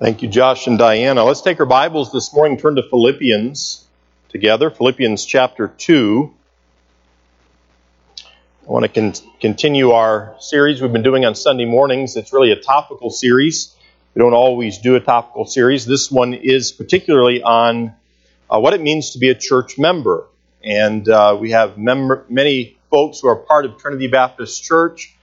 Thank you, Josh and Diana. Let's take our Bibles this morning, turn to Philippians together, Philippians chapter 2. I want to con- continue our series we've been doing on Sunday mornings. It's really a topical series. We don't always do a topical series. This one is particularly on uh, what it means to be a church member. And uh, we have mem- many folks who are part of Trinity Baptist Church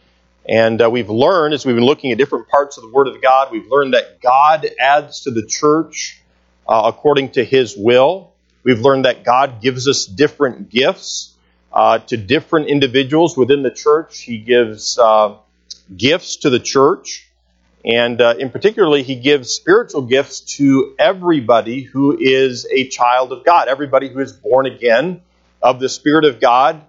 and uh, we've learned, as we've been looking at different parts of the Word of God, we've learned that God adds to the church uh, according to His will. We've learned that God gives us different gifts uh, to different individuals within the church. He gives uh, gifts to the church. And uh, in particularly, He gives spiritual gifts to everybody who is a child of God, everybody who is born again of the Spirit of God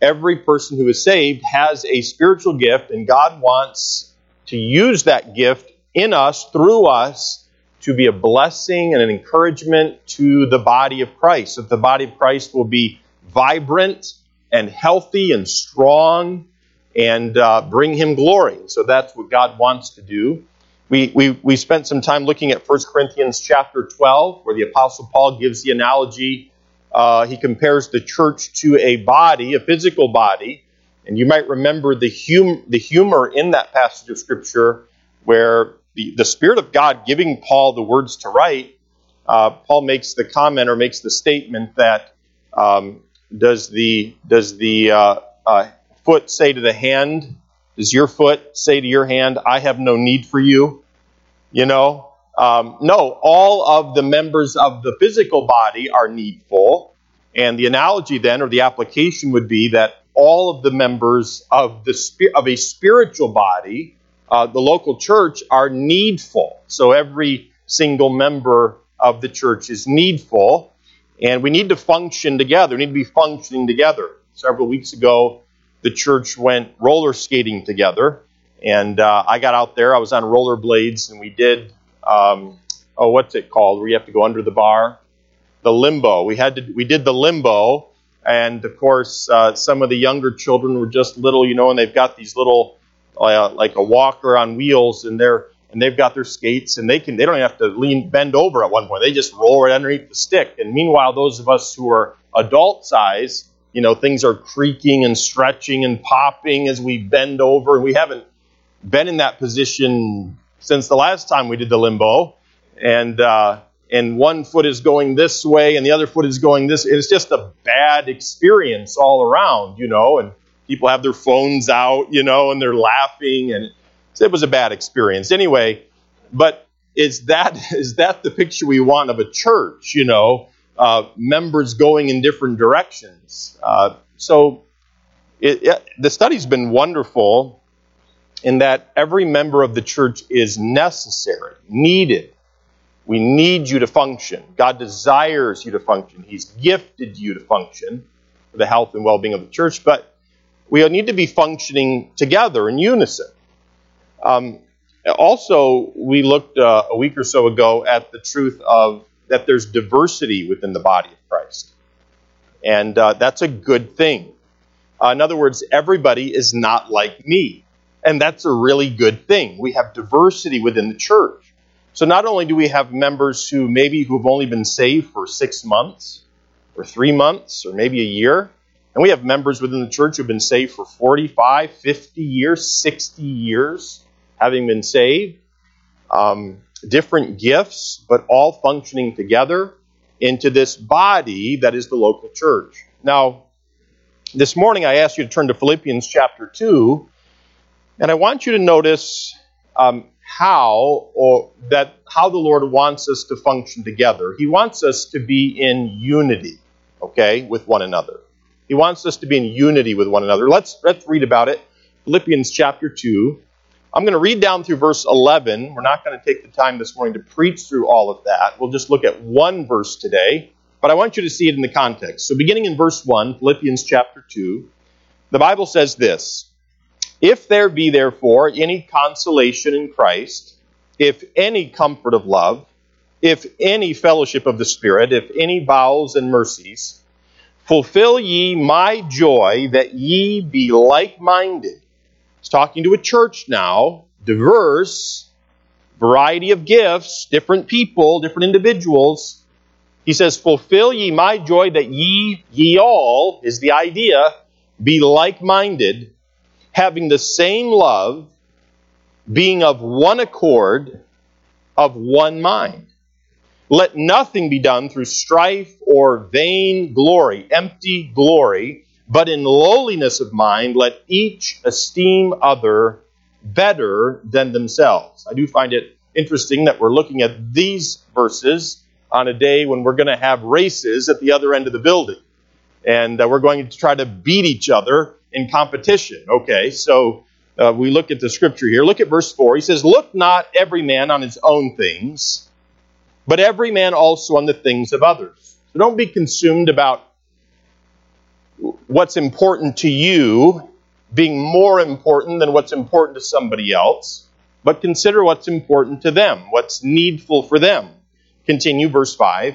every person who is saved has a spiritual gift, and God wants to use that gift in us, through us, to be a blessing and an encouragement to the body of Christ. That the body of Christ will be vibrant and healthy and strong and uh, bring Him glory. So that's what God wants to do. We, we, we spent some time looking at 1 Corinthians chapter 12, where the Apostle Paul gives the analogy uh, he compares the church to a body, a physical body. And you might remember the, hum- the humor in that passage of Scripture where the, the Spirit of God giving Paul the words to write, uh, Paul makes the comment or makes the statement that um, does the, does the uh, uh foot say to the hand, does your foot say to your hand, I have no need for you? You know, um, no, all of the members of the physical body are needful. And the analogy then, or the application would be that all of the members of, the, of a spiritual body, uh, the local church, are needful. So every single member of the church is needful. And we need to function together. We need to be functioning together. Several weeks ago, the church went roller skating together. And uh, I got out there. I was on rollerblades, and we did um, oh, what's it called? Where you have to go under the bar? The limbo. We had to, we did the limbo, and of course, uh, some of the younger children were just little, you know, and they've got these little, uh, like a walker on wheels, and they're and they've got their skates, and they can they don't have to lean bend over at one point. They just roll right underneath the stick. And meanwhile, those of us who are adult size, you know, things are creaking and stretching and popping as we bend over, and we haven't been in that position since the last time we did the limbo, and uh, and one foot is going this way and the other foot is going this. It's just a bad experience all around, you know. And people have their phones out, you know, and they're laughing, and it was a bad experience anyway. But is that is that the picture we want of a church? You know, uh, members going in different directions. Uh, so it, it, the study's been wonderful in that every member of the church is necessary, needed. We need you to function. God desires you to function. He's gifted you to function for the health and well being of the church, but we need to be functioning together in unison. Um, also, we looked uh, a week or so ago at the truth of that there's diversity within the body of Christ. And uh, that's a good thing. Uh, in other words, everybody is not like me. And that's a really good thing. We have diversity within the church. So not only do we have members who maybe who've only been saved for six months, or three months, or maybe a year, and we have members within the church who've been saved for 45, 50 years, 60 years, having been saved. Um, different gifts, but all functioning together into this body that is the local church. Now, this morning I asked you to turn to Philippians chapter 2 and I want you to notice um, how or that how the Lord wants us to function together. He wants us to be in unity, okay, with one another. He wants us to be in unity with one another. Let's let's read about it. Philippians chapter 2. I'm going to read down through verse 11. We're not going to take the time this morning to preach through all of that. We'll just look at one verse today, but I want you to see it in the context. So beginning in verse 1, Philippians chapter 2, the Bible says this, if there be therefore any consolation in Christ, if any comfort of love, if any fellowship of the Spirit, if any bowels and mercies, fulfill ye my joy that ye be like minded. He's talking to a church now, diverse, variety of gifts, different people, different individuals. He says, Fulfill ye my joy that ye, ye all, is the idea, be like minded, having the same love, being of one accord, of one mind. Let nothing be done through strife or vain glory, empty glory, but in lowliness of mind, let each esteem other better than themselves. I do find it interesting that we're looking at these verses on a day when we're going to have races at the other end of the building. And uh, we're going to try to beat each other in competition. Okay, so uh, we look at the scripture here. Look at verse 4. He says, Look not every man on his own things, but every man also on the things of others. So don't be consumed about what's important to you being more important than what's important to somebody else, but consider what's important to them, what's needful for them. Continue, verse 5.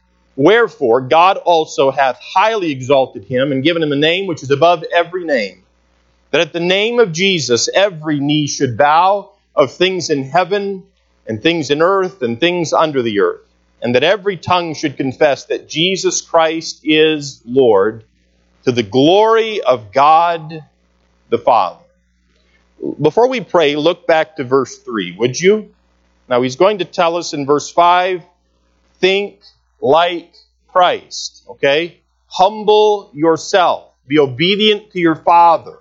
Wherefore, God also hath highly exalted him and given him a name which is above every name, that at the name of Jesus every knee should bow of things in heaven and things in earth and things under the earth, and that every tongue should confess that Jesus Christ is Lord, to the glory of God the Father. Before we pray, look back to verse 3, would you? Now, he's going to tell us in verse 5 think like Christ, okay? Humble yourself, be obedient to your Father.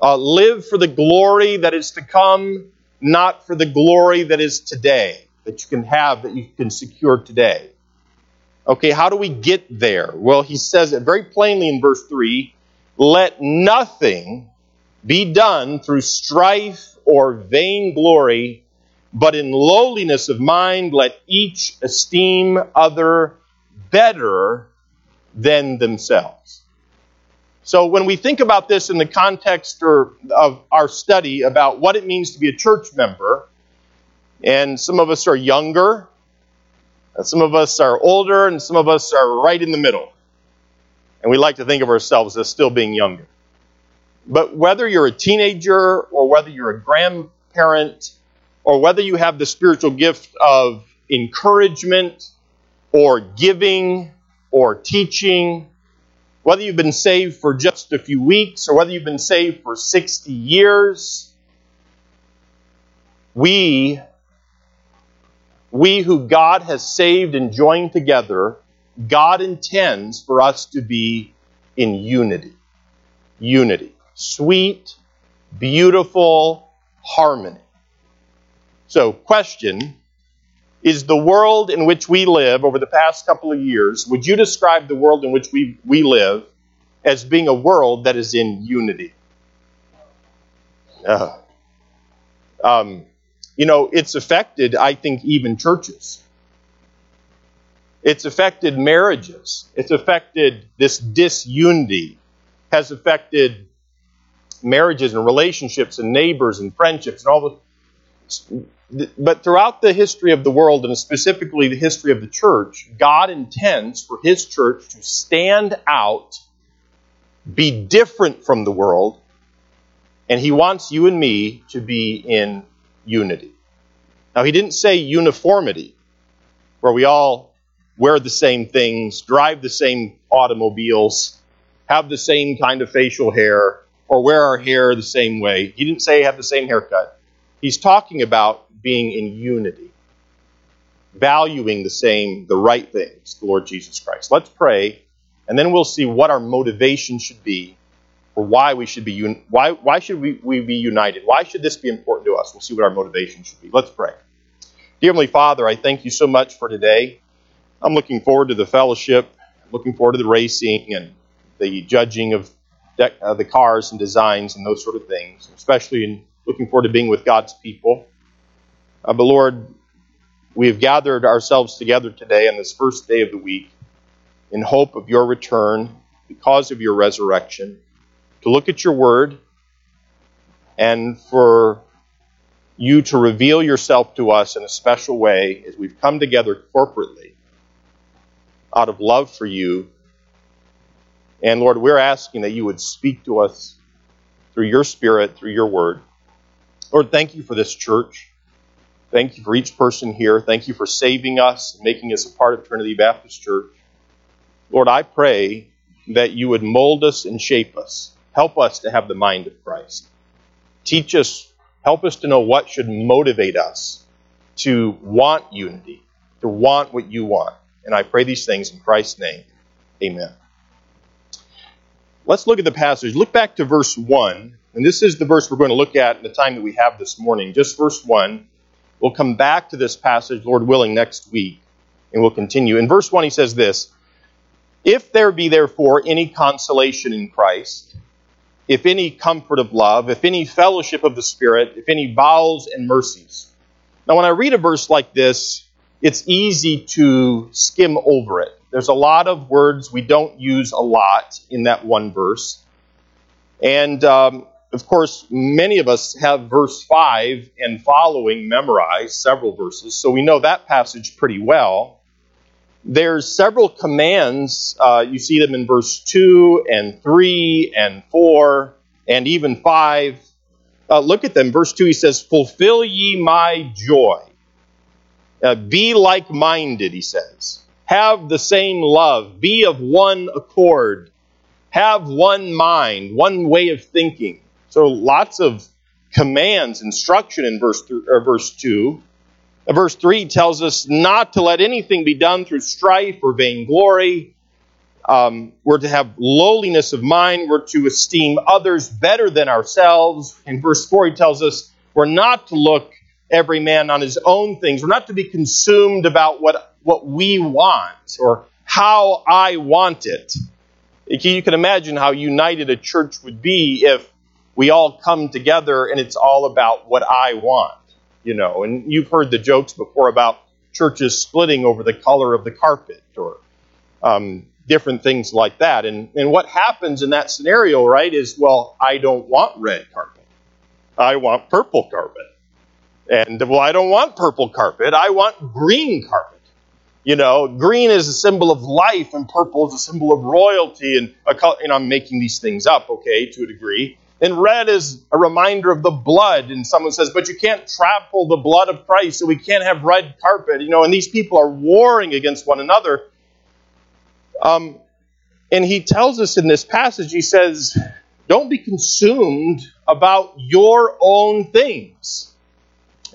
Uh, live for the glory that is to come, not for the glory that is today, that you can have, that you can secure today. Okay, how do we get there? Well, he says it very plainly in verse 3 let nothing be done through strife or vainglory, but in lowliness of mind let each esteem other better than themselves. So when we think about this in the context of our study about what it means to be a church member, and some of us are younger, some of us are older, and some of us are right in the middle. And we like to think of ourselves as still being younger. But whether you're a teenager or whether you're a grandparent or whether you have the spiritual gift of encouragement or giving or teaching, whether you've been saved for just a few weeks or whether you've been saved for 60 years, we, we who God has saved and joined together, God intends for us to be in unity. Unity sweet, beautiful harmony. So, question Is the world in which we live over the past couple of years, would you describe the world in which we, we live as being a world that is in unity? Uh, um, you know, it's affected, I think, even churches. It's affected marriages. It's affected this disunity, has affected marriages and relationships and neighbors and friendships and all the but throughout the history of the world and specifically the history of the church, God intends for his church to stand out, be different from the world, and he wants you and me to be in unity. Now, he didn't say uniformity, where we all wear the same things, drive the same automobiles, have the same kind of facial hair, or wear our hair the same way. He didn't say have the same haircut. He's talking about being in unity, valuing the same, the right things, the Lord Jesus Christ. Let's pray, and then we'll see what our motivation should be for why we should be un- why why should we, we be united? Why should this be important to us? We'll see what our motivation should be. Let's pray. Dear Heavenly Father, I thank you so much for today. I'm looking forward to the fellowship, looking forward to the racing and the judging of uh, the cars and designs and those sort of things, especially in looking forward to being with God's people. Uh, but Lord, we have gathered ourselves together today on this first day of the week in hope of your return because of your resurrection, to look at your word and for you to reveal yourself to us in a special way as we've come together corporately out of love for you. And Lord, we're asking that you would speak to us through your Spirit, through your word. Lord, thank you for this church. Thank you for each person here. Thank you for saving us, and making us a part of Trinity Baptist Church. Lord, I pray that you would mold us and shape us. Help us to have the mind of Christ. Teach us, help us to know what should motivate us to want unity, to want what you want. And I pray these things in Christ's name. Amen. Let's look at the passage. Look back to verse 1. And this is the verse we're going to look at in the time that we have this morning. Just verse 1. We'll come back to this passage, Lord willing, next week. And we'll continue. In verse 1, he says this If there be therefore any consolation in Christ, if any comfort of love, if any fellowship of the Spirit, if any bowels and mercies. Now, when I read a verse like this, it's easy to skim over it. There's a lot of words we don't use a lot in that one verse. And um, of course, many of us have verse 5 and following memorized, several verses, so we know that passage pretty well. There's several commands. Uh, you see them in verse 2 and 3 and 4 and even 5. Uh, look at them. Verse 2, he says, Fulfill ye my joy uh, be like minded, he says. Have the same love. Be of one accord. Have one mind, one way of thinking. So lots of commands, instruction in verse, th- or verse 2. Uh, verse 3 tells us not to let anything be done through strife or vainglory. Um, we're to have lowliness of mind. We're to esteem others better than ourselves. In verse 4, he tells us we're not to look every man on his own things. We're not to be consumed about what, what we want or how I want it. You can imagine how united a church would be if we all come together and it's all about what I want, you know. And you've heard the jokes before about churches splitting over the color of the carpet or um, different things like that. And, and what happens in that scenario, right, is, well, I don't want red carpet. I want purple carpet. And well, I don't want purple carpet. I want green carpet. You know, green is a symbol of life, and purple is a symbol of royalty. And a color, know, I'm making these things up, okay, to a degree. And red is a reminder of the blood. And someone says, but you can't trample the blood of Christ, so we can't have red carpet. You know, and these people are warring against one another. Um, and he tells us in this passage, he says, don't be consumed about your own things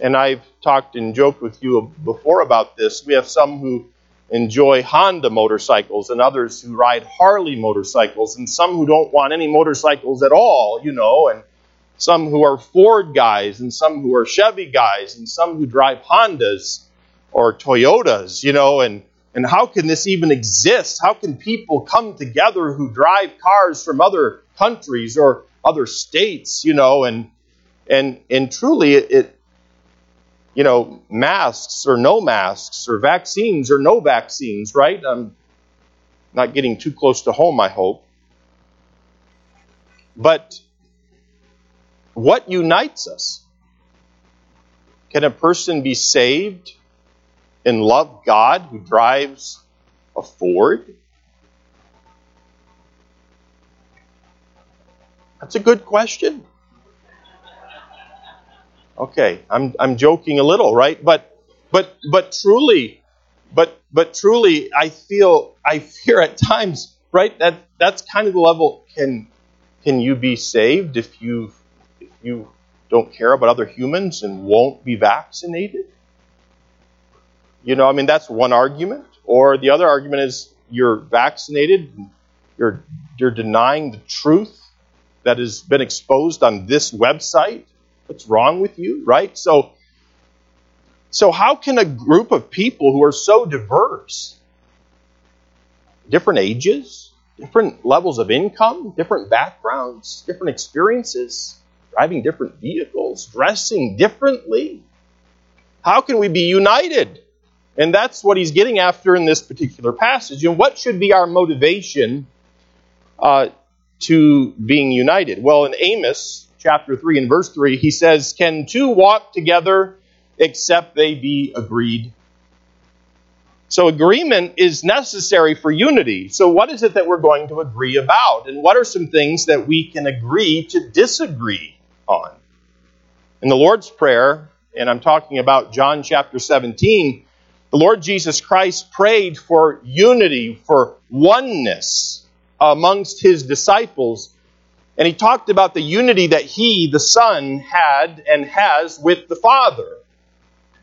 and I've talked and joked with you before about this. We have some who enjoy Honda motorcycles and others who ride Harley motorcycles and some who don't want any motorcycles at all, you know, and some who are Ford guys and some who are Chevy guys and some who drive Hondas or Toyotas, you know, and and how can this even exist? How can people come together who drive cars from other countries or other states, you know, and and and truly it, it you know, masks or no masks, or vaccines or no vaccines, right? I'm not getting too close to home, I hope. But what unites us? Can a person be saved and love God who drives a Ford? That's a good question. Okay, I'm I'm joking a little, right? But but but truly, but but truly, I feel I fear at times, right? That that's kind of the level. Can can you be saved if you if you don't care about other humans and won't be vaccinated? You know, I mean that's one argument. Or the other argument is you're vaccinated, you're you're denying the truth that has been exposed on this website What's wrong with you, right? So, so how can a group of people who are so diverse, different ages, different levels of income, different backgrounds, different experiences, driving different vehicles, dressing differently, how can we be united And that's what he's getting after in this particular passage. And what should be our motivation uh, to being united? Well, in Amos chapter 3 and verse 3, he says, Can two walk together except they be agreed? So, agreement is necessary for unity. So, what is it that we're going to agree about? And what are some things that we can agree to disagree on? In the Lord's Prayer, and I'm talking about John chapter 17, the Lord Jesus Christ prayed for unity, for oneness amongst his disciples. And he talked about the unity that he, the Son, had and has with the Father.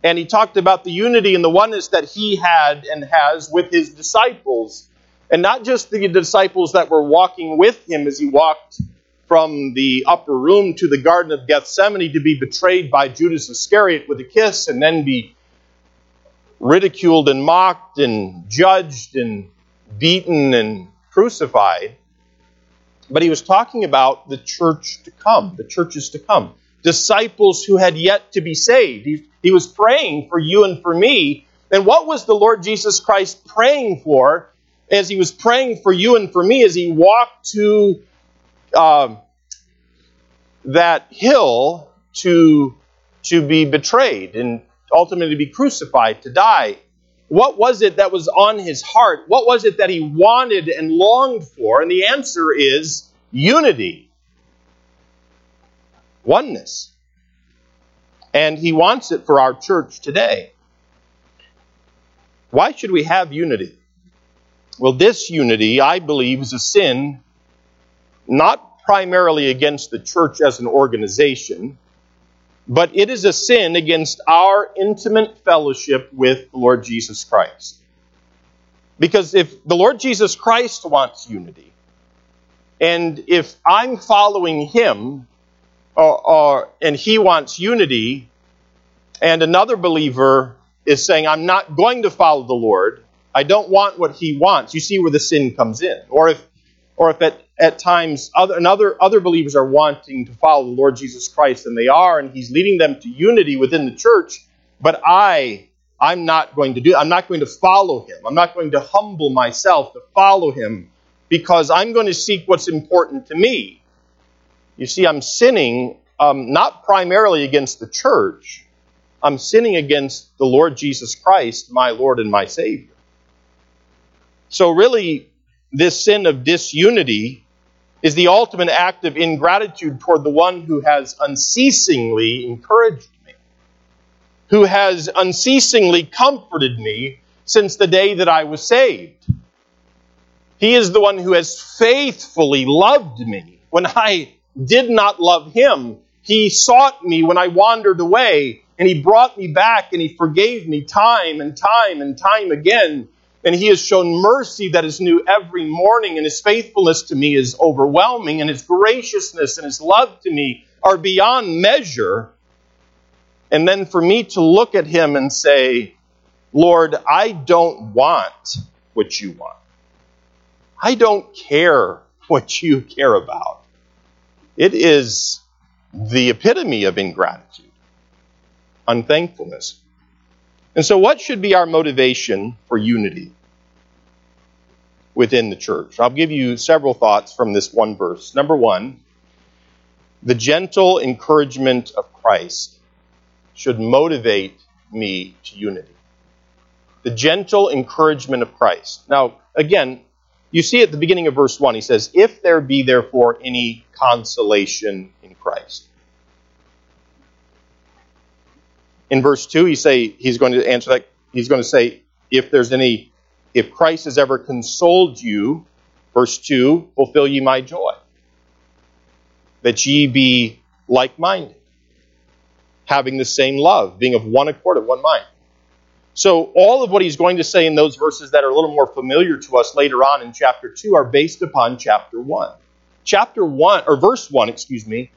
And he talked about the unity and the oneness that he had and has with his disciples. And not just the disciples that were walking with him as he walked from the upper room to the Garden of Gethsemane to be betrayed by Judas Iscariot with a kiss and then be ridiculed and mocked and judged and beaten and crucified. But he was talking about the church to come, the churches to come, disciples who had yet to be saved. He, he was praying for you and for me. And what was the Lord Jesus Christ praying for as he was praying for you and for me as he walked to uh, that hill to, to be betrayed and ultimately be crucified, to die. What was it that was on his heart? What was it that he wanted and longed for? And the answer is unity, oneness. And he wants it for our church today. Why should we have unity? Well, this unity, I believe, is a sin not primarily against the church as an organization, but it is a sin against our intimate fellowship with the Lord Jesus Christ. Because if the Lord Jesus Christ wants unity, and if I'm following him, or, or, and he wants unity, and another believer is saying, I'm not going to follow the Lord, I don't want what he wants, you see where the sin comes in. Or if or if at, at times other, other, other believers are wanting to follow the Lord Jesus Christ, and they are, and He's leading them to unity within the church, but I, I'm not going to do I'm not going to follow Him. I'm not going to humble myself to follow Him because I'm going to seek what's important to me. You see, I'm sinning um, not primarily against the church, I'm sinning against the Lord Jesus Christ, my Lord and my Savior. So, really, this sin of disunity is the ultimate act of ingratitude toward the one who has unceasingly encouraged me, who has unceasingly comforted me since the day that I was saved. He is the one who has faithfully loved me. When I did not love him, he sought me when I wandered away, and he brought me back, and he forgave me time and time and time again and he has shown mercy that is new every morning, and his faithfulness to me is overwhelming, and his graciousness and his love to me are beyond measure. And then for me to look at him and say, Lord, I don't want what you want. I don't care what you care about. It is the epitome of ingratitude, unthankfulness. And so, what should be our motivation for unity within the church? I'll give you several thoughts from this one verse. Number one, the gentle encouragement of Christ should motivate me to unity. The gentle encouragement of Christ. Now, again, you see at the beginning of verse 1, he says, If there be therefore any consolation in Christ. In verse 2, he say he's going to answer that. He's going to say, if there's any, if Christ has ever consoled you, verse 2, fulfill ye my joy. That ye be like minded, having the same love, being of one accord, of one mind. So, all of what he's going to say in those verses that are a little more familiar to us later on in chapter 2 are based upon chapter 1. Chapter 1, or verse 1, excuse me,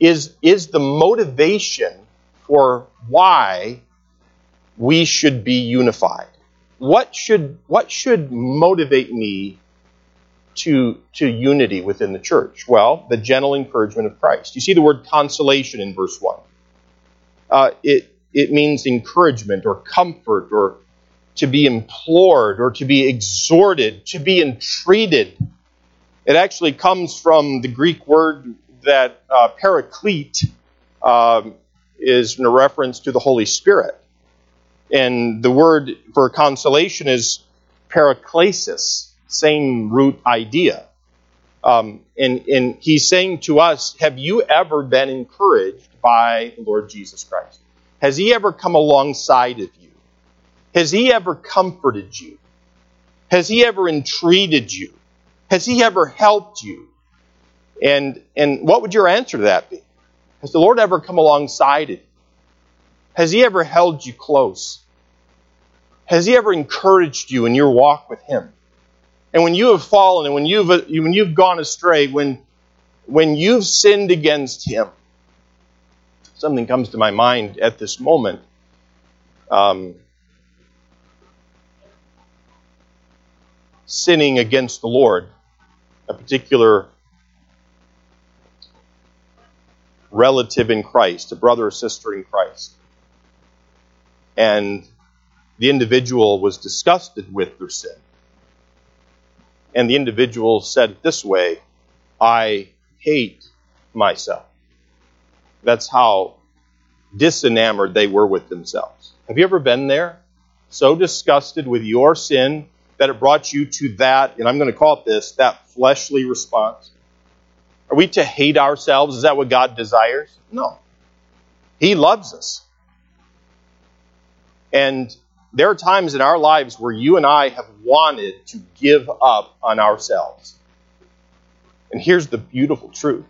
is, is the motivation for why we should be unified. What should, what should motivate me to, to unity within the church? Well, the gentle encouragement of Christ. You see the word consolation in verse 1. Uh, it, it means encouragement or comfort or to be implored or to be exhorted, to be entreated. It actually comes from the Greek word that uh, paraclete um, is in a reference to the Holy Spirit. And the word for consolation is paraklesis, same root idea. Um, and, and he's saying to us, Have you ever been encouraged by the Lord Jesus Christ? Has he ever come alongside of you? Has he ever comforted you? Has he ever entreated you? Has he ever helped you? And, and what would your answer to that be? Has the Lord ever come alongside you? Has he ever held you close? Has he ever encouraged you in your walk with him? And when you have fallen and when you've, when you've gone astray, when, when you've sinned against him, something comes to my mind at this moment. Um, sinning against the Lord, a particular relative in Christ, a brother or sister in Christ. And the individual was disgusted with their sin. And the individual said this way I hate myself. That's how disenamored they were with themselves. Have you ever been there? So disgusted with your sin that it brought you to that, and I'm going to call it this, that fleshly response? Are we to hate ourselves? Is that what God desires? No. He loves us. And there are times in our lives where you and I have wanted to give up on ourselves. And here's the beautiful truth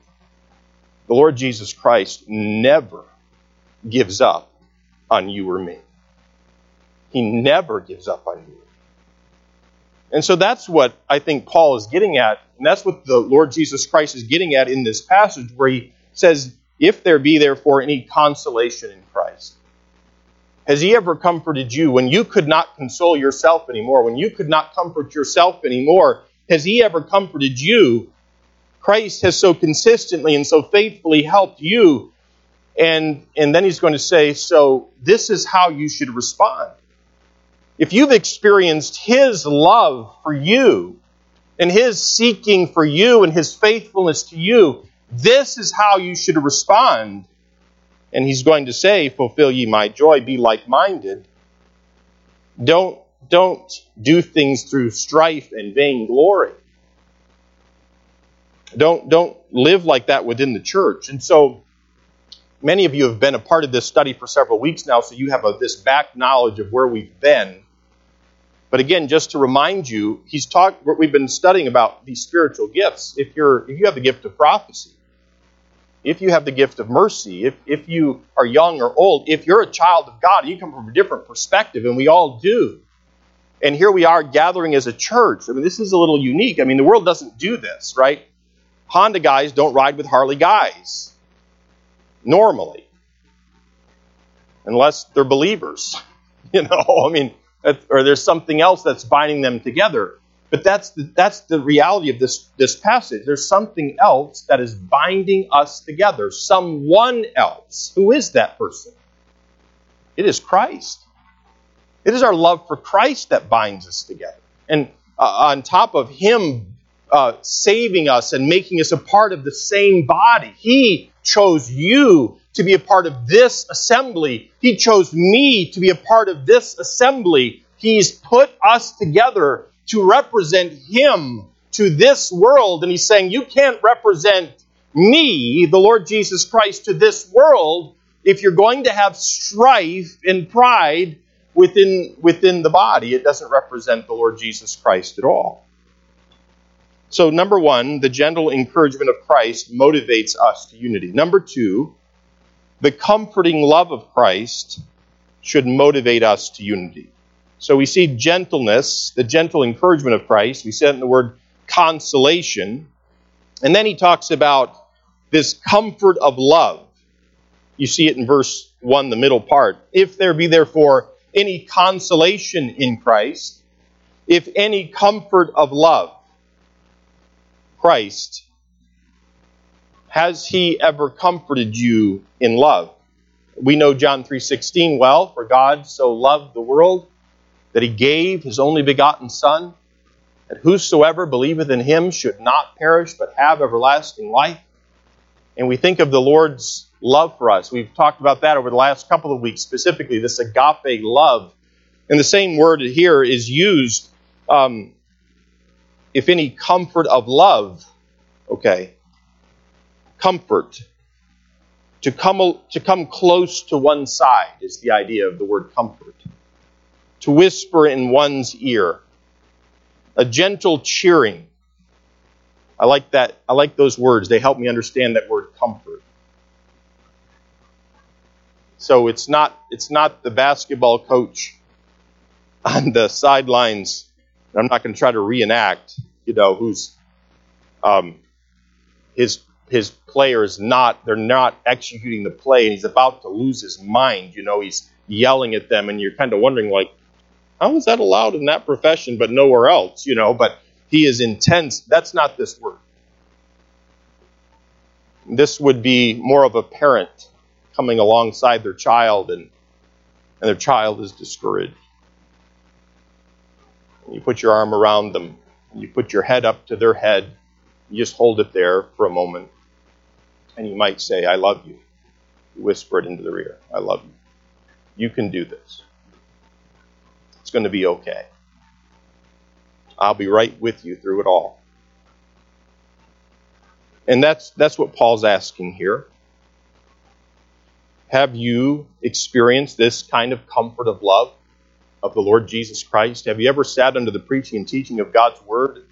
the Lord Jesus Christ never gives up on you or me. He never gives up on you. And so that's what I think Paul is getting at. And that's what the Lord Jesus Christ is getting at in this passage where he says, If there be therefore any consolation in Christ. Has he ever comforted you when you could not console yourself anymore, when you could not comfort yourself anymore? Has he ever comforted you? Christ has so consistently and so faithfully helped you. And, and then he's going to say, So this is how you should respond. If you've experienced his love for you and his seeking for you and his faithfulness to you, this is how you should respond. And he's going to say, Fulfill ye my joy, be like minded. Don't, don't do things through strife and vainglory. Don't, don't live like that within the church. And so, many of you have been a part of this study for several weeks now, so you have a, this back knowledge of where we've been. But again, just to remind you, he's talked. We've been studying about these spiritual gifts. If you're, if you have the gift of prophecy, if you have the gift of mercy, if, if you are young or old, if you're a child of God, you come from a different perspective, and we all do. And here we are gathering as a church. I mean, this is a little unique. I mean, the world doesn't do this, right? Honda guys don't ride with Harley guys normally, unless they're believers. You know, I mean, or there's something else that's binding them together. But that's the, that's the reality of this, this passage. There's something else that is binding us together. Someone else. Who is that person? It is Christ. It is our love for Christ that binds us together. And uh, on top of Him uh, saving us and making us a part of the same body, He chose you to be a part of this assembly. He chose me to be a part of this assembly. He's put us together to represent Him to this world. And He's saying, You can't represent me, the Lord Jesus Christ, to this world if you're going to have strife and pride within, within the body. It doesn't represent the Lord Jesus Christ at all. So, number one, the gentle encouragement of Christ motivates us to unity. Number two, the comforting love of Christ should motivate us to unity. So we see gentleness, the gentle encouragement of Christ. We said in the word consolation. And then he talks about this comfort of love. You see it in verse 1, the middle part. If there be therefore any consolation in Christ, if any comfort of love, Christ, has he ever comforted you in love? We know John 3:16 well, for God so loved the world that he gave his only begotten Son, that whosoever believeth in him should not perish but have everlasting life. And we think of the Lord's love for us. We've talked about that over the last couple of weeks, specifically this agape love. And the same word here is used, um, if any comfort of love, okay, comfort. To come, to come close to one side is the idea of the word comfort. To whisper in one's ear. A gentle cheering. I like that. I like those words. They help me understand that word comfort. So it's not it's not the basketball coach on the sidelines. I'm not going to try to reenact, you know, who's um, his his players not they're not executing the play and he's about to lose his mind you know he's yelling at them and you're kind of wondering like how is that allowed in that profession but nowhere else you know? But he is intense. That's not this word. This would be more of a parent coming alongside their child and and their child is discouraged. You put your arm around them you put your head up to their head you just hold it there for a moment and you might say, I love you. you whisper it into the ear. I love you. You can do this. It's going to be okay. I'll be right with you through it all. And that's that's what Paul's asking here. Have you experienced this kind of comfort of love of the Lord Jesus Christ? Have you ever sat under the preaching and teaching of God's word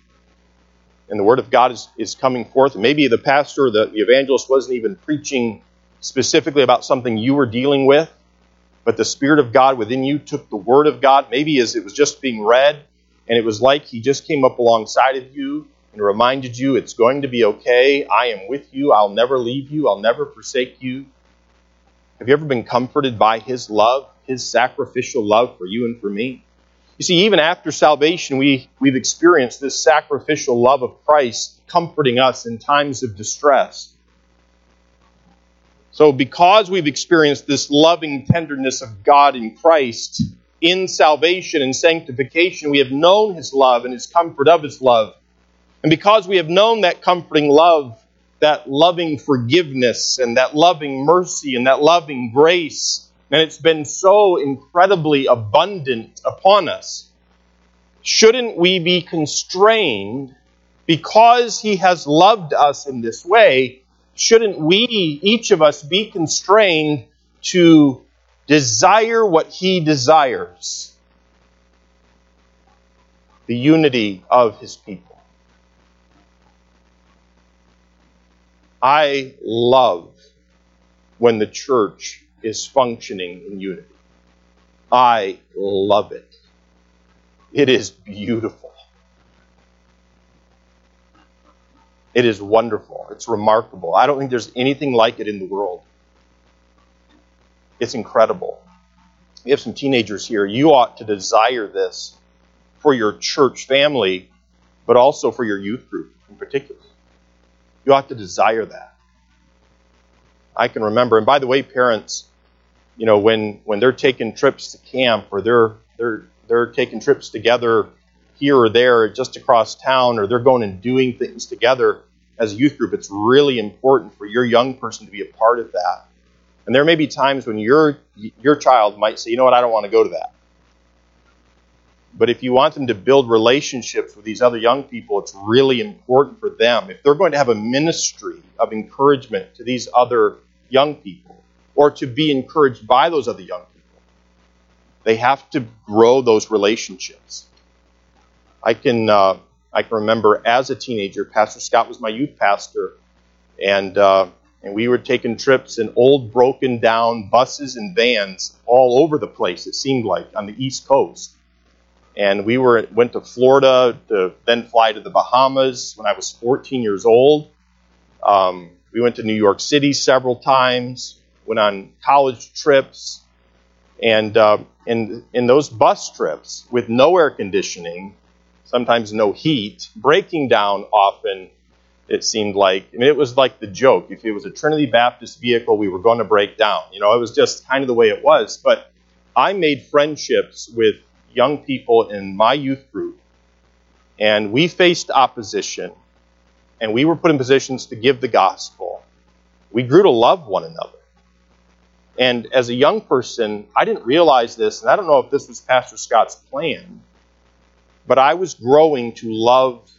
and the word of God is, is coming forth. Maybe the pastor, the, the evangelist wasn't even preaching specifically about something you were dealing with, but the Spirit of God within you took the word of God, maybe as it was just being read, and it was like he just came up alongside of you and reminded you it's going to be okay. I am with you. I'll never leave you. I'll never forsake you. Have you ever been comforted by his love, his sacrificial love for you and for me? You see, even after salvation, we, we've experienced this sacrificial love of Christ comforting us in times of distress. So, because we've experienced this loving tenderness of God in Christ in salvation and sanctification, we have known His love and His comfort of His love. And because we have known that comforting love, that loving forgiveness, and that loving mercy, and that loving grace, and it's been so incredibly abundant upon us. Shouldn't we be constrained because He has loved us in this way? Shouldn't we, each of us, be constrained to desire what He desires? The unity of His people. I love when the church is functioning in unity. I love it. It is beautiful. It is wonderful. It's remarkable. I don't think there's anything like it in the world. It's incredible. We have some teenagers here. You ought to desire this for your church family, but also for your youth group in particular. You ought to desire that. I can remember, and by the way, parents, you know, when when they're taking trips to camp or they're they're they're taking trips together here or there, just across town, or they're going and doing things together as a youth group, it's really important for your young person to be a part of that. And there may be times when your your child might say, you know what, I don't want to go to that. But if you want them to build relationships with these other young people, it's really important for them. If they're going to have a ministry of encouragement to these other young people, or to be encouraged by those other young people. They have to grow those relationships. I can uh, I can remember as a teenager, Pastor Scott was my youth pastor, and uh, and we were taking trips in old broken down buses and vans all over the place. It seemed like on the East Coast, and we were went to Florida to then fly to the Bahamas when I was 14 years old. Um, we went to New York City several times went on college trips, and uh, in in those bus trips with no air conditioning, sometimes no heat, breaking down often. It seemed like I mean it was like the joke. If it was a Trinity Baptist vehicle, we were going to break down. You know, it was just kind of the way it was. But I made friendships with young people in my youth group, and we faced opposition, and we were put in positions to give the gospel, we grew to love one another. And as a young person, I didn't realize this, and I don't know if this was Pastor Scott's plan, but I was growing to love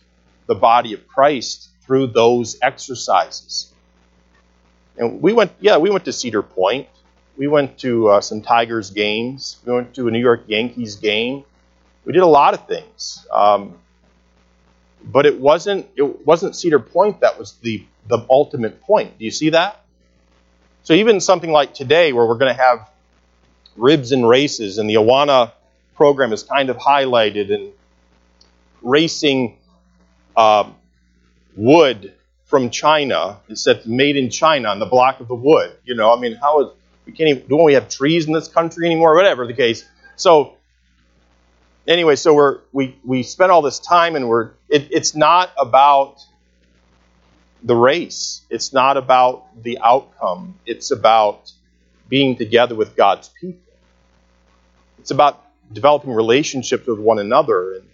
the body of Christ through those exercises. And we went, yeah, we went to Cedar Point. We went to uh, some Tigers games. We went to a New York Yankees game. We did a lot of things. Um, but it wasn't it wasn't Cedar Point that was the the ultimate point. Do you see that? So even something like today, where we're going to have ribs and races, and the Awana program is kind of highlighted, and racing uh, wood from China. It said made in China on the block of the wood. You know, I mean, how is we can't even don't we have trees in this country anymore? Whatever the case. So anyway, so we're we we spent all this time and we're it, it's not about the race. It's not about the outcome. It's about being together with God's people. It's about developing relationships with one another. And,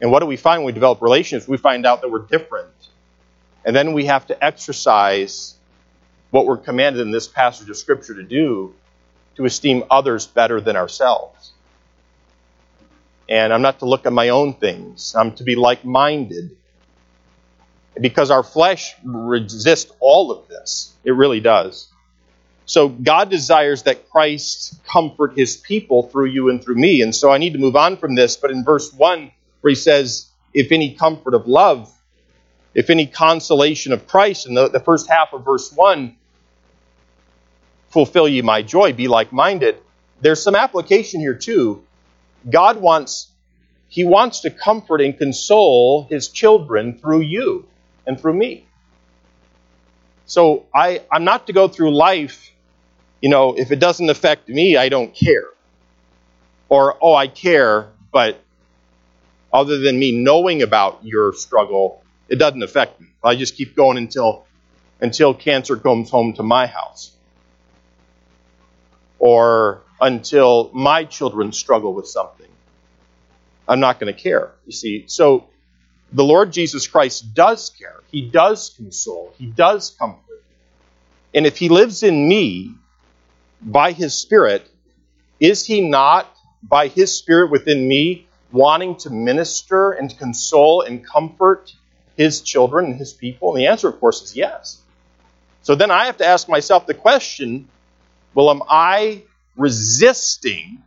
and what do we find when we develop relationships? We find out that we're different. And then we have to exercise what we're commanded in this passage of Scripture to do to esteem others better than ourselves. And I'm not to look at my own things, I'm to be like minded. Because our flesh resists all of this. It really does. So God desires that Christ comfort his people through you and through me. And so I need to move on from this. But in verse 1, where he says, If any comfort of love, if any consolation of Christ, in the, the first half of verse 1, fulfill ye my joy, be like minded. There's some application here too. God wants, He wants to comfort and console His children through you and through me. So I, I'm not to go through life, you know, if it doesn't affect me, I don't care. Or, oh, I care, but other than me knowing about your struggle, it doesn't affect me. I just keep going until until cancer comes home to my house. Or until my children struggle with something. I'm not going to care. You see, so the Lord Jesus Christ does care. He does console. He does comfort. And if He lives in me by His Spirit, is He not, by His Spirit within me, wanting to minister and console and comfort His children and His people? And the answer, of course, is yes. So then I have to ask myself the question well, am I resisting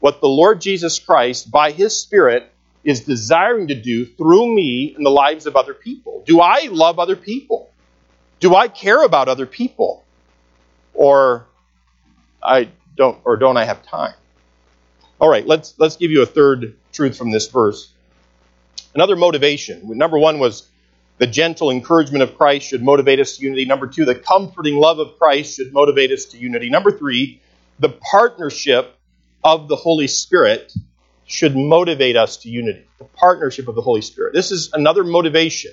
what the Lord Jesus Christ, by His Spirit, is desiring to do through me in the lives of other people? Do I love other people? Do I care about other people? Or I don't or don't I have time? All right, let's let's give you a third truth from this verse. Another motivation. Number 1 was the gentle encouragement of Christ should motivate us to unity. Number 2, the comforting love of Christ should motivate us to unity. Number 3, the partnership of the Holy Spirit should motivate us to unity. The partnership of the Holy Spirit. This is another motivation.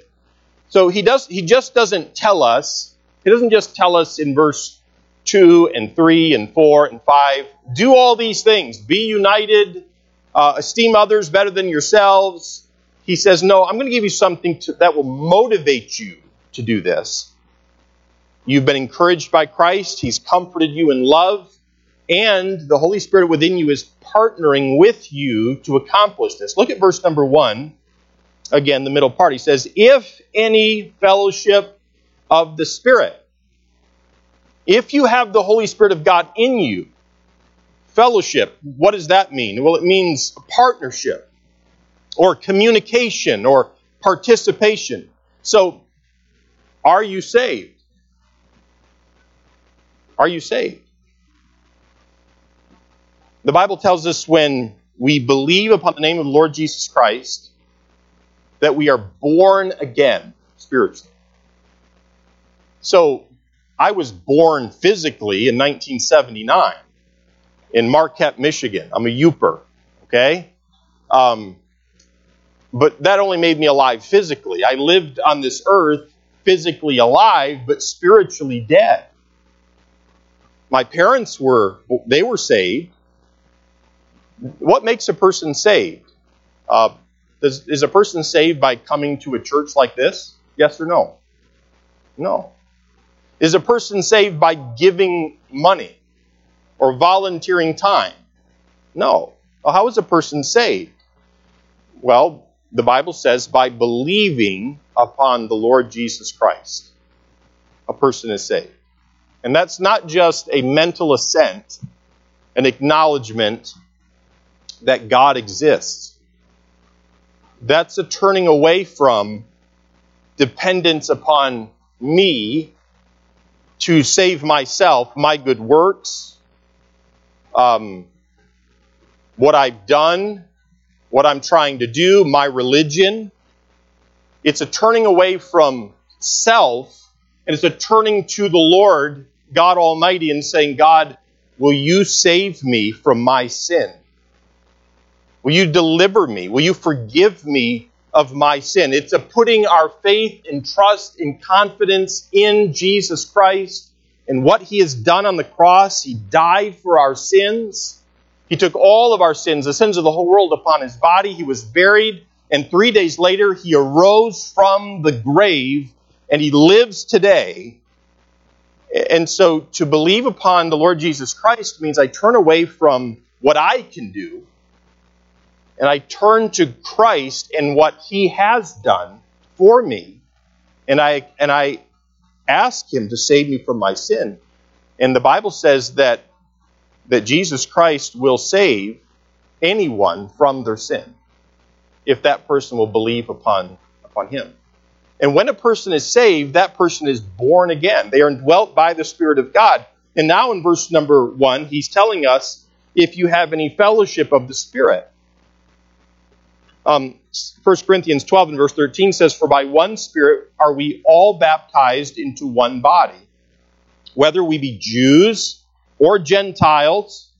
So he does he just doesn't tell us, he doesn't just tell us in verse 2 and 3 and 4 and 5, do all these things, be united, uh, esteem others better than yourselves. He says, no, I'm going to give you something to, that will motivate you to do this. You've been encouraged by Christ. He's comforted you in love and the Holy Spirit within you is partnering with you to accomplish this. Look at verse number one. Again, the middle part. He says, If any fellowship of the Spirit. If you have the Holy Spirit of God in you, fellowship, what does that mean? Well, it means partnership or communication or participation. So, are you saved? Are you saved? The Bible tells us when we believe upon the name of the Lord Jesus Christ that we are born again spiritually. So I was born physically in 1979 in Marquette, Michigan. I'm a Yooper, okay? Um, but that only made me alive physically. I lived on this earth physically alive, but spiritually dead. My parents were, they were saved, What makes a person saved? Uh, does, is a person saved by coming to a church like this? Yes or no? No. Is a person saved by giving money or volunteering time? No. Well, how is a person saved? Well, the Bible says by believing upon the Lord Jesus Christ, a person is saved. And that's not just a mental assent, an acknowledgement that God exists. That's a turning away from dependence upon me to save myself, my good works, um, what I've done, what I'm trying to do, my religion. It's a turning away from self, and it's a turning to the Lord, God Almighty, and saying, God, will you save me from my sin? Will you deliver me? Will you forgive me of my sin? It's a putting our faith and trust and confidence in Jesus Christ and what he has done on the cross. He died for our sins. He took all of our sins, the sins of the whole world, upon his body. He was buried, and three days later, he arose from the grave, and he lives today. And so, to believe upon the Lord Jesus Christ means I turn away from what I can do and I turn to Christ and what He has done for me, and I and I ask Him to save me from my sin. And the Bible says that that Jesus Christ will save anyone from their sin if that person will believe upon upon Him. And when a person is saved, that person is born again. They are indwelt by the Spirit of God. And now in verse number one, he's telling us if you have any fellowship of the Spirit. Um, 1 Corinthians 12 and verse 13 says, For by one Spirit are we all baptized into one body, whether we be Jews or Gentiles.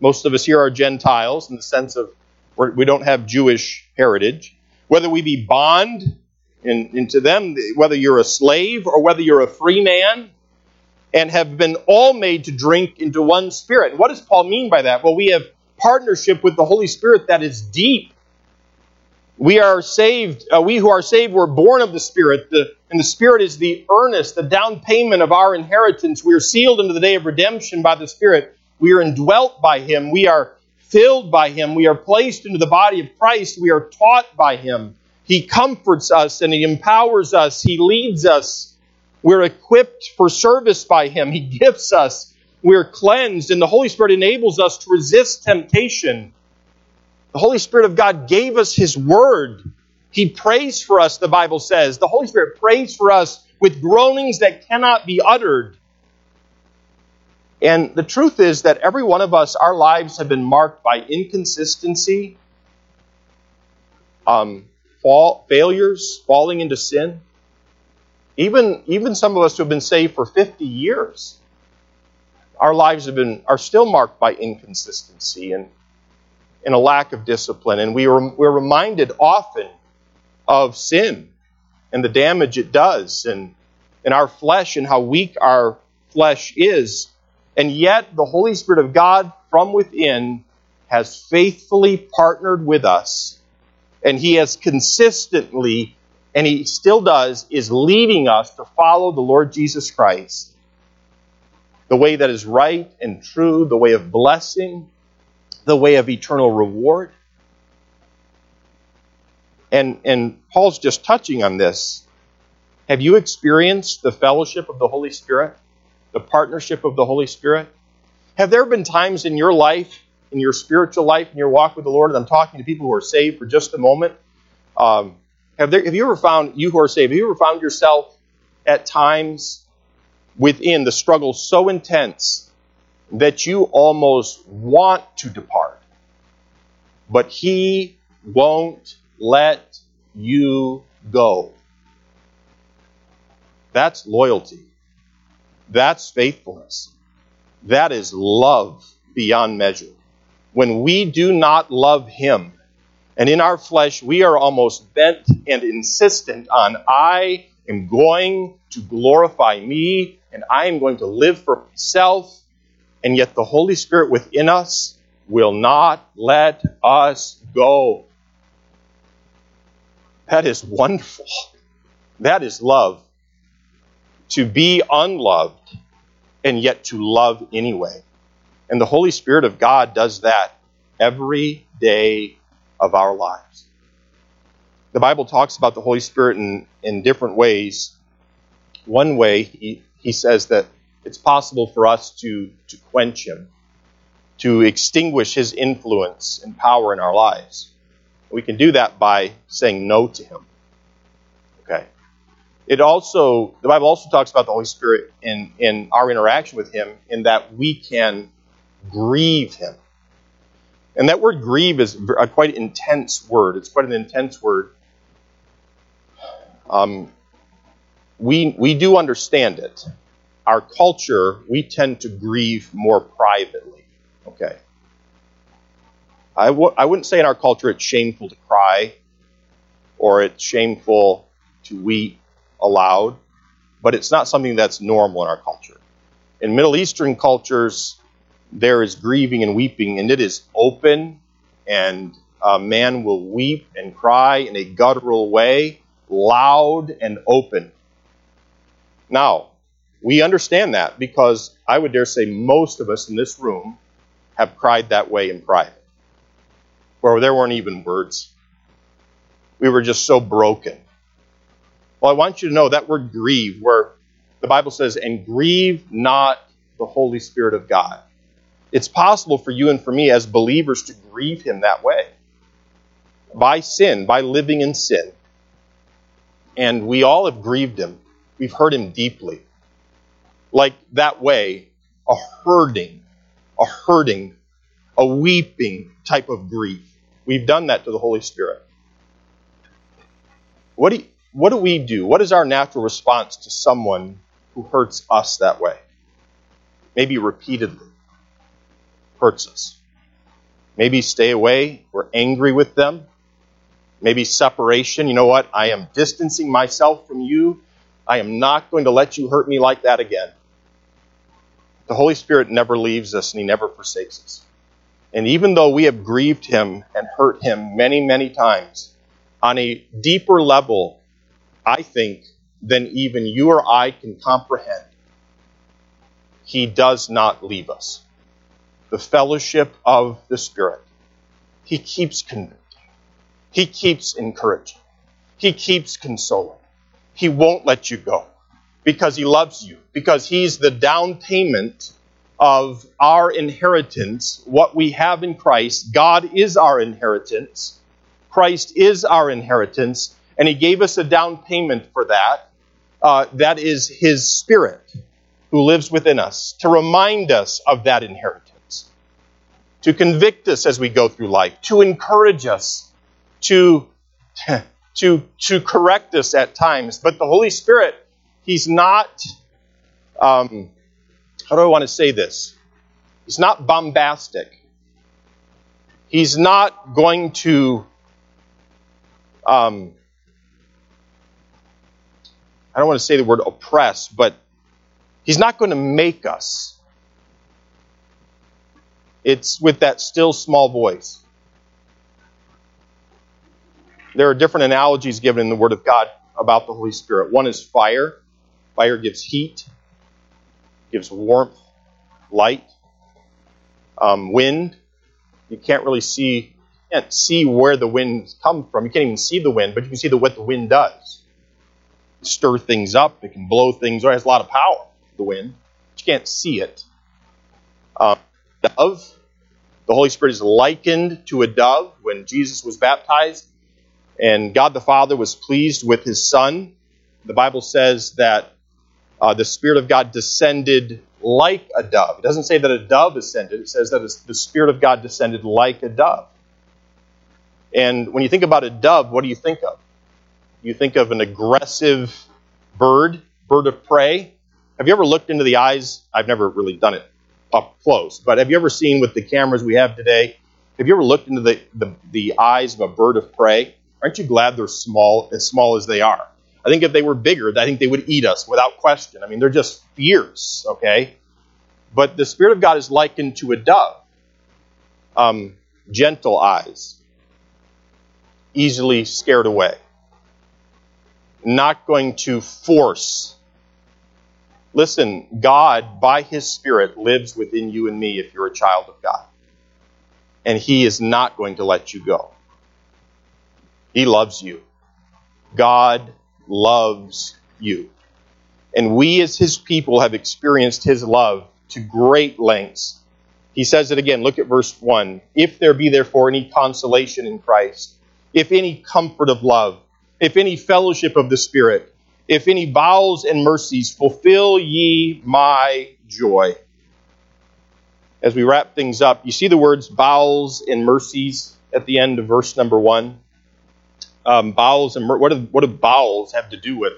Most of us here are Gentiles in the sense of we don't have Jewish heritage. Whether we be bond, and, and to them, whether you're a slave or whether you're a free man, and have been all made to drink into one spirit. And what does Paul mean by that? Well, we have partnership with the Holy Spirit that is deep we are saved, uh, we who are saved were born of the Spirit, the, and the Spirit is the earnest, the down payment of our inheritance. We are sealed into the day of redemption by the Spirit. We are indwelt by Him. We are filled by Him. We are placed into the body of Christ. We are taught by Him. He comforts us and He empowers us. He leads us. We're equipped for service by Him. He gifts us. We're cleansed, and the Holy Spirit enables us to resist temptation. The Holy Spirit of God gave us His Word. He prays for us, the Bible says. The Holy Spirit prays for us with groanings that cannot be uttered. And the truth is that every one of us, our lives have been marked by inconsistency, um, fall, failures, falling into sin. Even, even some of us who have been saved for 50 years, our lives have been are still marked by inconsistency and and a lack of discipline. And we we're reminded often of sin and the damage it does, and, and our flesh and how weak our flesh is. And yet, the Holy Spirit of God from within has faithfully partnered with us, and He has consistently, and He still does, is leading us to follow the Lord Jesus Christ. The way that is right and true, the way of blessing, the way of eternal reward. And, and Paul's just touching on this. Have you experienced the fellowship of the Holy Spirit? The partnership of the Holy Spirit? Have there been times in your life, in your spiritual life, in your walk with the Lord, and I'm talking to people who are saved for just a moment, um, have, there, have you ever found, you who are saved, have you ever found yourself at times within the struggle so intense that you almost want to depart, but He won't let you go. That's loyalty. That's faithfulness. That is love beyond measure. When we do not love Him, and in our flesh we are almost bent and insistent on, I am going to glorify me, and I am going to live for myself, and yet the Holy Spirit within us will not let us go. That is wonderful. That is love. To be unloved and yet to love anyway. And the Holy Spirit of God does that every day of our lives. The Bible talks about the Holy Spirit in, in different ways. One way, he, he says that it's possible for us to, to quench him, to extinguish his influence and power in our lives. We can do that by saying no to him. Okay. It also, the Bible also talks about the Holy Spirit in, in our interaction with him, in that we can grieve him. And that word grieve is a quite intense word. It's quite an intense word. Um, we, we do understand it. Our culture, we tend to grieve more privately. Okay. I w- I wouldn't say in our culture it's shameful to cry or it's shameful to weep aloud, but it's not something that's normal in our culture. In Middle Eastern cultures, there is grieving and weeping, and it is open, and a man will weep and cry in a guttural way, loud and open. Now, we understand that because I would dare say most of us in this room have cried that way in private, where there weren't even words. We were just so broken. Well, I want you to know that word grieve, where the Bible says, and grieve not the Holy Spirit of God. It's possible for you and for me as believers to grieve Him that way by sin, by living in sin. And we all have grieved Him. We've hurt Him deeply. Like that way, a hurting, a hurting, a weeping type of grief. We've done that to the Holy Spirit. What do, you, what do we do? What is our natural response to someone who hurts us that way? Maybe repeatedly hurts us. Maybe stay away. We're angry with them. Maybe separation. You know what? I am distancing myself from you. I am not going to let you hurt me like that again. The Holy Spirit never leaves us and He never forsakes us. And even though we have grieved Him and hurt Him many, many times, on a deeper level, I think, than even you or I can comprehend, He does not leave us the fellowship of the Spirit. He keeps convicting. He keeps encouraging. He keeps consoling. He won't let you go because He loves you, because He's the down payment of our inheritance, what we have in Christ. God is our inheritance. Christ is our inheritance, and He gave us a down payment for that. Uh, that is His Spirit who lives within us to remind us of that inheritance to convict us as we go through life, to encourage us, to, to, to correct us at times. But the Holy Spirit, He's not, um, how do I want to say this? He's not bombastic. He's not going to, um, I don't want to say the word oppress, but He's not going to make us. It's with that still small voice. There are different analogies given in the Word of God about the Holy Spirit. One is fire. Fire gives heat, gives warmth, light. Um, wind. You can't really see can't see where the winds come from. You can't even see the wind, but you can see the, what the wind does. stir things up. It can blow things. It has a lot of power. The wind. But you can't see it. Um, dove. The Holy Spirit is likened to a dove when Jesus was baptized, and God the Father was pleased with his Son. The Bible says that uh, the Spirit of God descended like a dove. It doesn't say that a dove ascended, it says that the Spirit of God descended like a dove. And when you think about a dove, what do you think of? You think of an aggressive bird, bird of prey. Have you ever looked into the eyes? I've never really done it up close. But have you ever seen with the cameras we have today? Have you ever looked into the, the, the eyes of a bird of prey? Aren't you glad they're small, as small as they are? I think if they were bigger, I think they would eat us without question. I mean, they're just fierce, okay? But the Spirit of God is likened to a dove. um, gentle eyes, easily scared away, not going to force. Listen, God, by His Spirit, lives within you and me if you're a child of God. And He is not going to let you go. He loves you. God loves you. And we as His people have experienced His love to great lengths. He says it again. Look at verse 1. If there be therefore any consolation in Christ, if any comfort of love, if any fellowship of the Spirit, if any bowels and mercies, fulfill ye my joy. As we wrap things up, you see the words bowels and mercies at the end of verse number 1. Um, bowels and what, do, what do bowels have to do with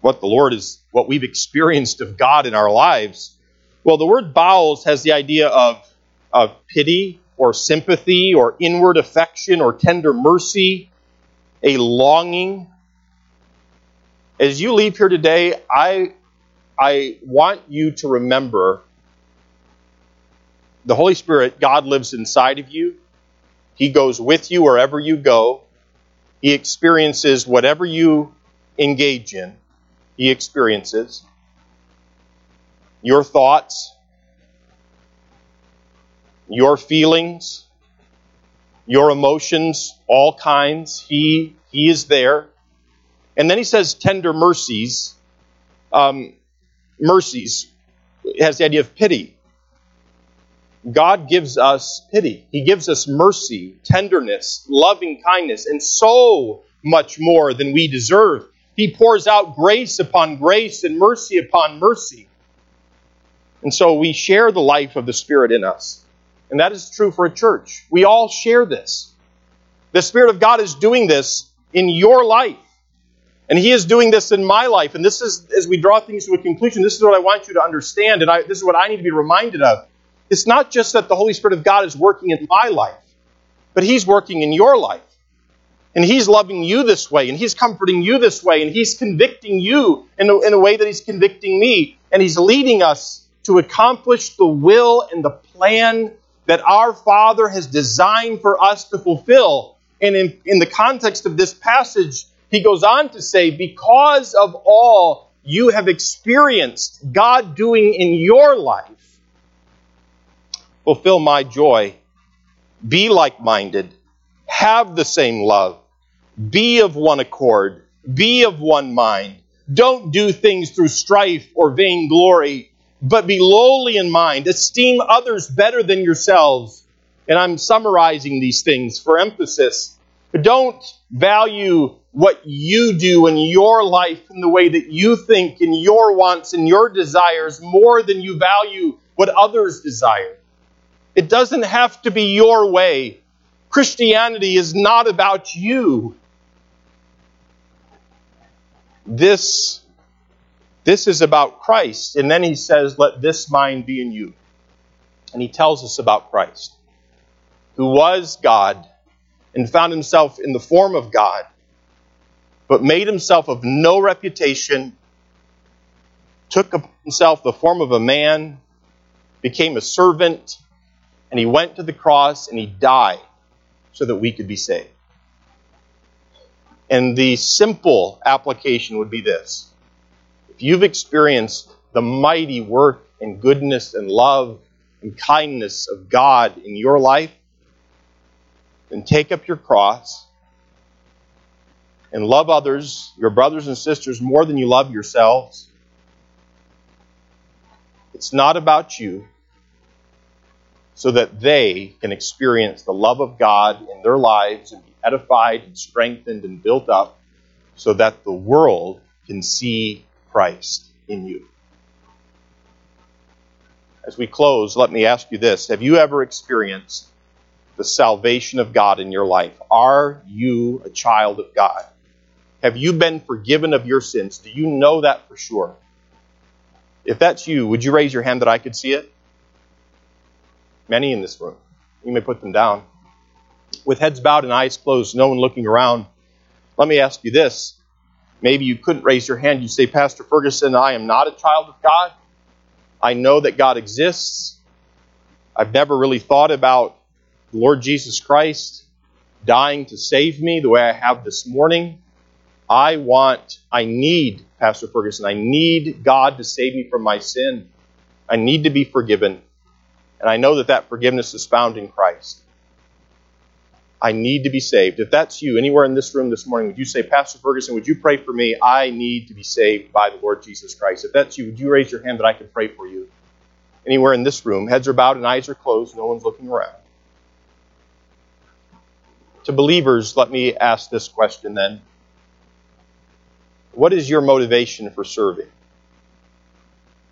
what the Lord is, what we've experienced of God in our lives? Well, the word bowels has the idea of, of pity or sympathy or inward affection or tender mercy, a longing. As you leave here today, I, I want you to remember the Holy Spirit, God lives inside of you. He goes with you wherever you go. He experiences whatever you engage in. He experiences your thoughts, your feelings, your emotions, all kinds. He, he is there. And then he says tender mercies. Um, mercies has the idea of pity. God gives us pity. He gives us mercy, tenderness, loving kindness, and so much more than we deserve. He pours out grace upon grace and mercy upon mercy. And so we share the life of the Spirit in us. And that is true for a church. We all share this. The Spirit of God is doing this in your life. And He is doing this in my life. And this is, as we draw things to a conclusion, this is what I want you to understand. And I, this is what I need to be reminded of. It's not just that the Holy Spirit of God is working in my life, but He's working in your life. And He's loving you this way, and He's comforting you this way, and He's convicting you in a, in a way that He's convicting me. And He's leading us to accomplish the will and the plan that our Father has designed for us to fulfill. And in, in the context of this passage, he goes on to say, Because of all you have experienced God doing in your life, fulfill my joy. Be like minded. Have the same love. Be of one accord. Be of one mind. Don't do things through strife or vainglory but be lowly in mind. Esteem others better than yourselves. And I'm summarizing these things for emphasis. But don't value what you do in your life in the way that you think in your wants and your desires more than you value what others desire. It doesn't have to be your way. Christianity is not about you. This this is about Christ. And then he says, Let this mind be in you. And he tells us about Christ, who was God and found himself in the form of God, but made himself of no reputation, took himself the form of a man, became a servant, and he went to the cross and he died so that we could be saved. And the simple application would be this if you've experienced the mighty work and goodness and love and kindness of God in your life, then take up your cross and love others, your brothers and sisters, more than you love yourselves. It's not about you, so that they can experience the love of God in their lives and be edified and strengthened and built up, so that the world can see Christ in you. As we close, let me ask you this Have you ever experienced the salvation of God in your life? Are you a child of God? Have you been forgiven of your sins? Do you know that for sure? If that's you, would you raise your hand that I could see it? Many in this room. You may put them down. With heads bowed and eyes closed, no one looking around, let me ask you this Maybe you couldn't raise your hand. You say, Pastor Ferguson, I am not a child of God. I know that God exists. I've never really thought about the Lord Jesus Christ dying to save me the way I have this morning. I want, I need, Pastor Ferguson, I need God to save me from my sin. I need to be forgiven. And I know that that forgiveness is found in Christ. I need to be saved. If that's you, anywhere in this room this morning, would you say, Pastor Ferguson, would you pray for me? I need to be saved by the Lord Jesus Christ. If that's you, would you raise your hand that I can pray for you? Anywhere in this room, heads are bowed and eyes are closed, no one's looking around. To believers, let me ask this question then. What is your motivation for serving?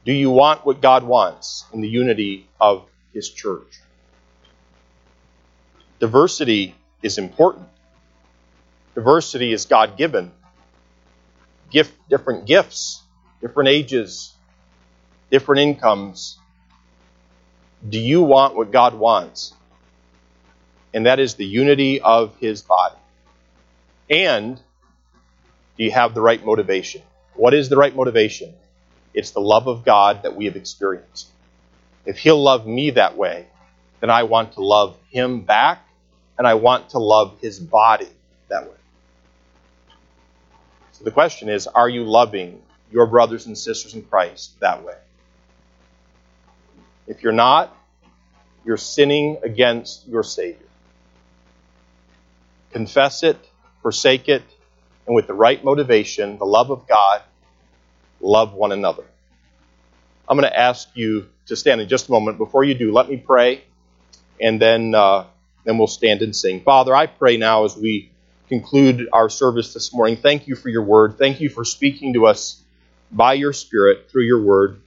Do you want what God wants in the unity of His church? Diversity is important. Diversity is God given. Gift, different gifts, different ages, different incomes. Do you want what God wants? And that is the unity of His body. And do you have the right motivation? What is the right motivation? It's the love of God that we have experienced. If He'll love me that way, then I want to love Him back, and I want to love His body that way. So the question is are you loving your brothers and sisters in Christ that way? If you're not, you're sinning against your Savior. Confess it, forsake it, and with the right motivation, the love of God, love one another. I'm going to ask you to stand in just a moment. Before you do, let me pray, and then, uh, then we'll stand and sing. Father, I pray now as we conclude our service this morning. Thank you for your word. Thank you for speaking to us by your Spirit through your word.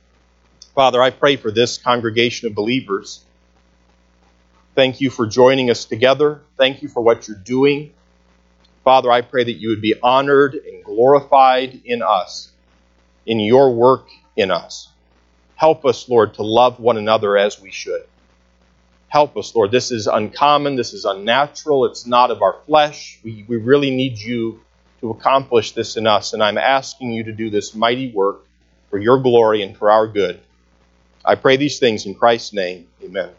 Father, I pray for this congregation of believers. Thank you for joining us together. Thank you for what you're doing. Father, I pray that you would be honored and glorified in us, in your work in us. Help us, Lord, to love one another as we should. Help us, Lord. This is uncommon. This is unnatural. It's not of our flesh. We, we really need you to accomplish this in us. And I'm asking you to do this mighty work for your glory and for our good. I pray these things in Christ's name. Amen.